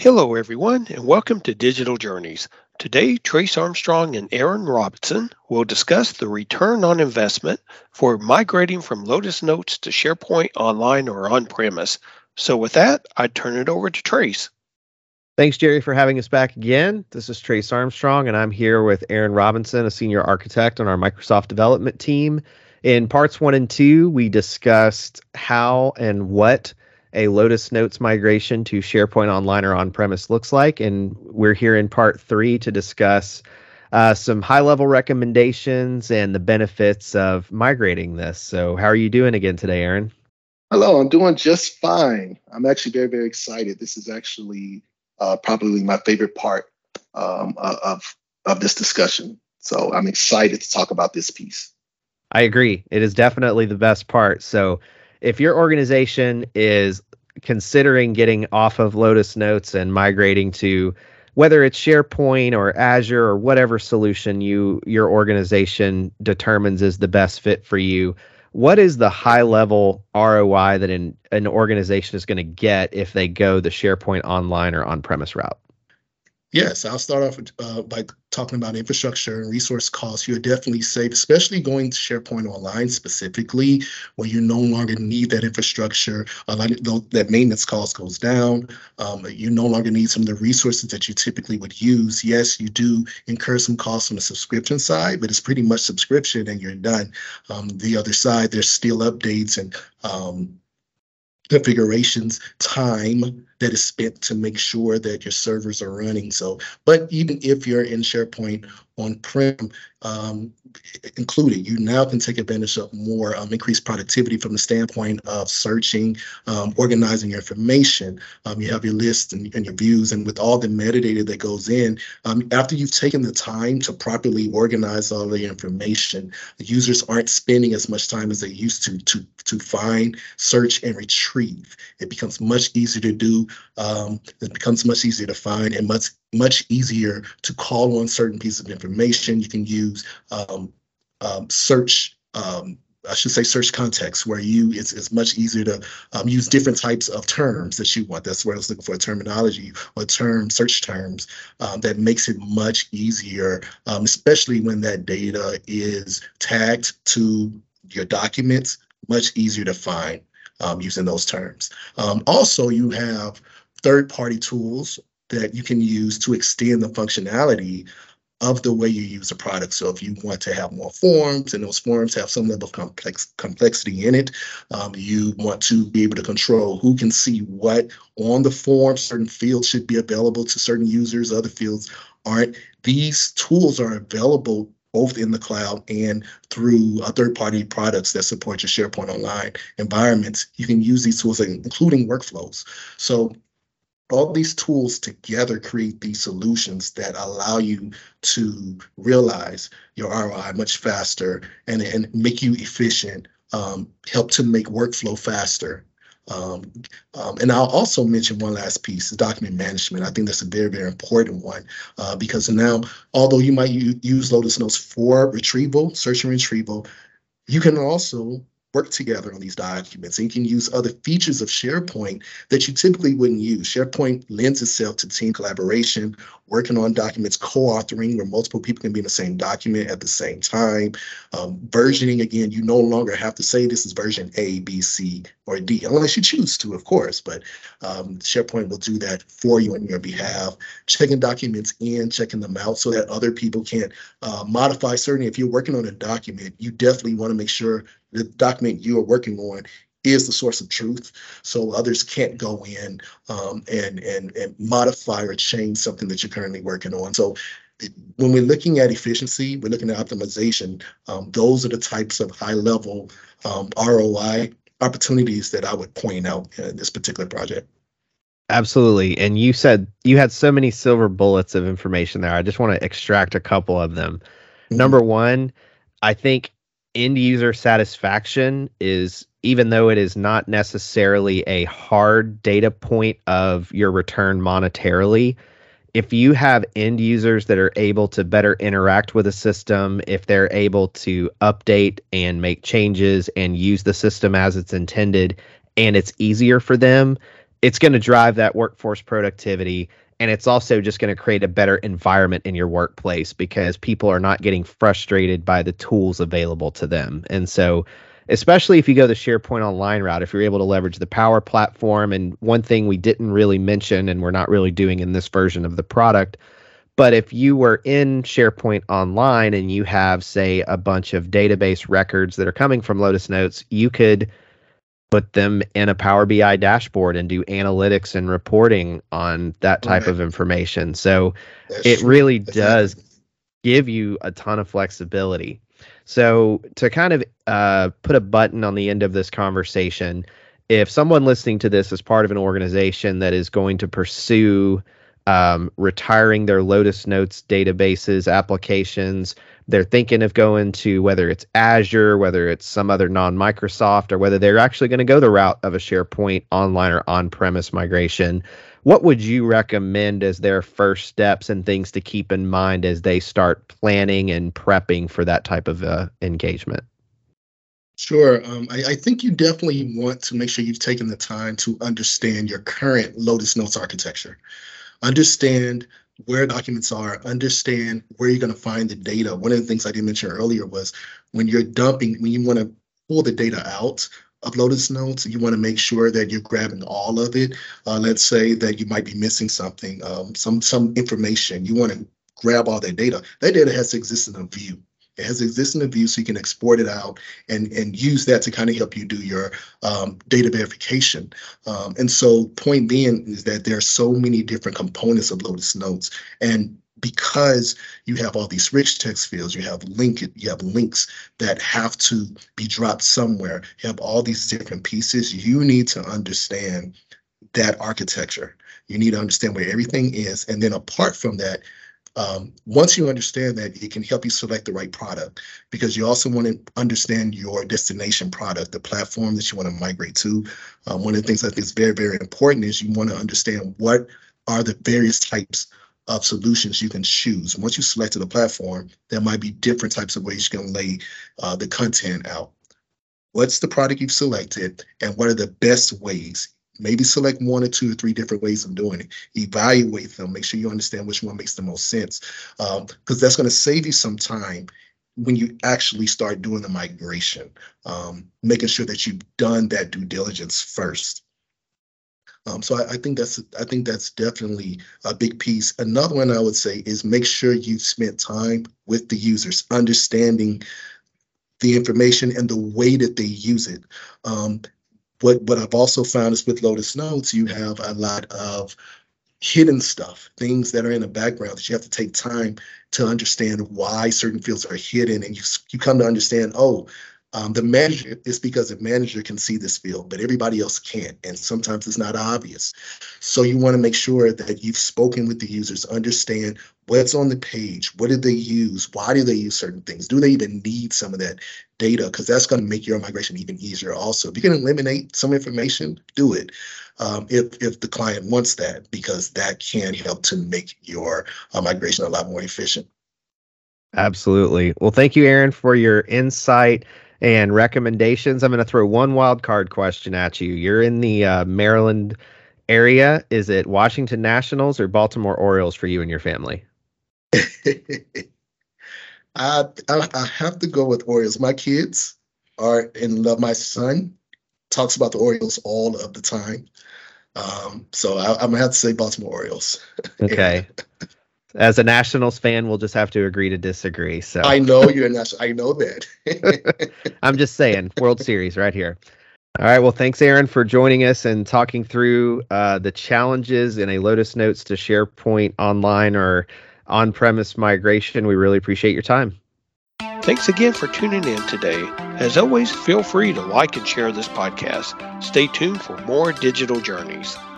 Hello, everyone, and welcome to Digital Journeys. Today, Trace Armstrong and Erin Robinson will discuss the return on investment for migrating from Lotus Notes to SharePoint Online or on premise. So, with that, I turn it over to Trace. Thanks, Jerry, for having us back again. This is Trace Armstrong, and I'm here with Erin Robinson, a senior architect on our Microsoft development team. In parts one and two, we discussed how and what a Lotus Notes migration to SharePoint Online or on premise looks like. And we're here in part three to discuss uh, some high level recommendations and the benefits of migrating this. So, how are you doing again today, Erin? Hello, I'm doing just fine. I'm actually very, very excited. This is actually uh, probably my favorite part um, of, of this discussion. So, I'm excited to talk about this piece. I agree. It is definitely the best part. So, if your organization is considering getting off of Lotus Notes and migrating to whether it's SharePoint or Azure or whatever solution you your organization determines is the best fit for you, what is the high level ROI that an, an organization is going to get if they go the SharePoint online or on premise route? Yes, I'll start off with, uh, by talking about infrastructure and resource costs. You're definitely safe, especially going to SharePoint Online specifically, where you no longer need that infrastructure. That maintenance cost goes down. Um, you no longer need some of the resources that you typically would use. Yes, you do incur some costs on the subscription side, but it's pretty much subscription and you're done. Um, the other side, there's still updates and um, configurations, time that is spent to make sure that your servers are running. So, but even if you're in SharePoint on-prem um, included, you now can take advantage of more um, increased productivity from the standpoint of searching, um, organizing your information. Um, you have your lists and, and, your views, and with all the metadata that goes in, um, after you've taken the time to properly organize all the information, the users aren't spending as much time as they used to to to find, search, and retrieve. It becomes much easier to do um, it becomes much easier to find and much much easier to call on certain pieces of information. You can use um, um, search. Um, I should say search context where you it's, it's much easier to um, use different types of terms that you want. That's where I was looking for terminology or term search terms um, that makes it much easier, um, especially when that data is tagged to your documents, much easier to find um, using those terms. Um, also, you have third party tools that you can use to extend the functionality of the way you use the product. So if you want to have more forms and those forms have some level of complex complexity in it, um, you want to be able to control who can see what on the form. Certain fields should be available to certain users, other fields aren't. These tools are available both in the cloud and through uh, third-party products that support your SharePoint Online environments. You can use these tools, including workflows. So all these tools together create these solutions that allow you to realize your ROI much faster and, and make you efficient, um, help to make workflow faster, um, um, and I'll also mention one last piece, document management. I think that's a very, very important one uh, because now, although you might use Lotus Notes for retrieval, search and retrieval, you can also work together on these documents and you can use other features of SharePoint that you typically wouldn't use. SharePoint lends itself to team collaboration, working on documents, co-authoring where multiple people can be in the same document at the same time. Um, versioning, again, you no longer have to say this is version A, B, C, or D, unless you choose to, of course, but um, SharePoint will do that for you on your behalf. Checking documents in, checking them out so that other people can uh, modify. Certainly, if you're working on a document, you definitely want to make sure the document you are working on is the source of truth. So others can't go in um, and, and, and modify or change something that you're currently working on. So when we're looking at efficiency we're looking at optimization um, those are the types of high level um, roi opportunities that i would point out in this particular project. Absolutely. And you said you had so many silver bullets of information there. I just want to extract a couple of them. Mm-hmm. number one i think end user satisfaction is even though it is not necessarily a hard data point of your return monetarily if you have end users that are able to better interact with a system if they're able to update and make changes and use the system as it's intended and it's easier for them it's going to drive that workforce productivity and it's also just going to create a better environment in your workplace because people are not getting frustrated by the tools available to them. And so especially if you go the sharepoint online route if you're able to leverage the power platform and one thing we didn't really mention and we're not really doing in this version of the product but if you were in SharePoint Online and you have, say, a bunch of database records that are coming from Lotus Notes, you could put them in a Power BI dashboard and do analytics and reporting on that type right. of information. So That's it really does give you a ton of flexibility. So to kind of uh, put a button on the end of this conversation, if someone listening to this is part of an organization that is going to pursue um, retiring their Lotus Notes databases applications. They're thinking of going to whether it's Azure, whether it's some other non Microsoft, or whether they're actually going to go the route of a SharePoint online or on premise migration. What would you recommend as their first steps and things to keep in mind as they start planning and prepping for that type of uh, engagement? Sure. Um, I, I, think you definitely want to make sure you've taken the time to understand your current Lotus Notes architecture understand where documents are, understand where you're going to find the data. One of the things I did mention earlier was when you're dumping, when you want to pull the data out of Lotus Notes, you want to make sure that you're grabbing all of it. Uh, let's say that you might be missing something, um, some some information. You want to grab all that data. That data has to exist in a view. It has existing view so you can export it out and, and use that to kind of help you do your um, data verification. Um, and so point being is that there are so many different components of Lotus Notes. And because you have all these rich text fields, you have link, you have links that have to be dropped somewhere. You have all these different pieces. You need to understand that architecture. You need to understand where everything is, and then apart from that, um, once you understand that, it can help you select the right product because you also want to understand your destination product, the platform that you want to migrate to. Um, one of the things I think is very, very important is you want to understand what are the various types of solutions you can choose. Once you selected a platform, there might be different types of ways you can lay uh, the content out. What's the product you've selected, and what are the best ways maybe select one or two or three different ways of doing it evaluate them make sure you understand which one makes the most sense because um, that's going to save you some time when you actually start doing the migration um, making sure that you've done that due diligence first um, so I, I, think that's I think that's definitely a big piece. Another one I would say is make sure you've spent time with the users, understanding the information and the way that they use it. Um, what what I've also found is with Lotus Notes, you have a lot of hidden stuff, things that are in the background that you have to take time to understand why certain fields are hidden, and you you come to understand, oh, um, the manager is because the manager can see this field, but everybody else can't. And sometimes it's not obvious. So you want to make sure that you've spoken with the users, understand what's on the page, what did they use, why do they use certain things, do they even need some of that data? Because that's going to make your migration even easier. Also, if you can eliminate some information, do it. Um, if if the client wants that, because that can help to make your uh, migration a lot more efficient. Absolutely. Well, thank you, Erin, for your insight and recommendations. I'm going to throw one wild card question at you. You're in the uh, Maryland area. Is it Washington Nationals or Baltimore Orioles for you and your family? I, I, I have to go with Orioles. My kids are in love. My son talks about the Orioles all of the time. Um, so I, am gonna have to say Baltimore Orioles. Okay as a Nationals fan, we'll just have to agree to disagree. So I know you're a National. I know that. I'm just saying, World Series right here. All right. Well, thanks, Erin, for joining us and talking through uh, the challenges in a Lotus Notes to SharePoint online or on-premise migration. We really appreciate your time. Thanks again for tuning in today. As always, feel free to like and share this podcast. Stay tuned for more digital journeys.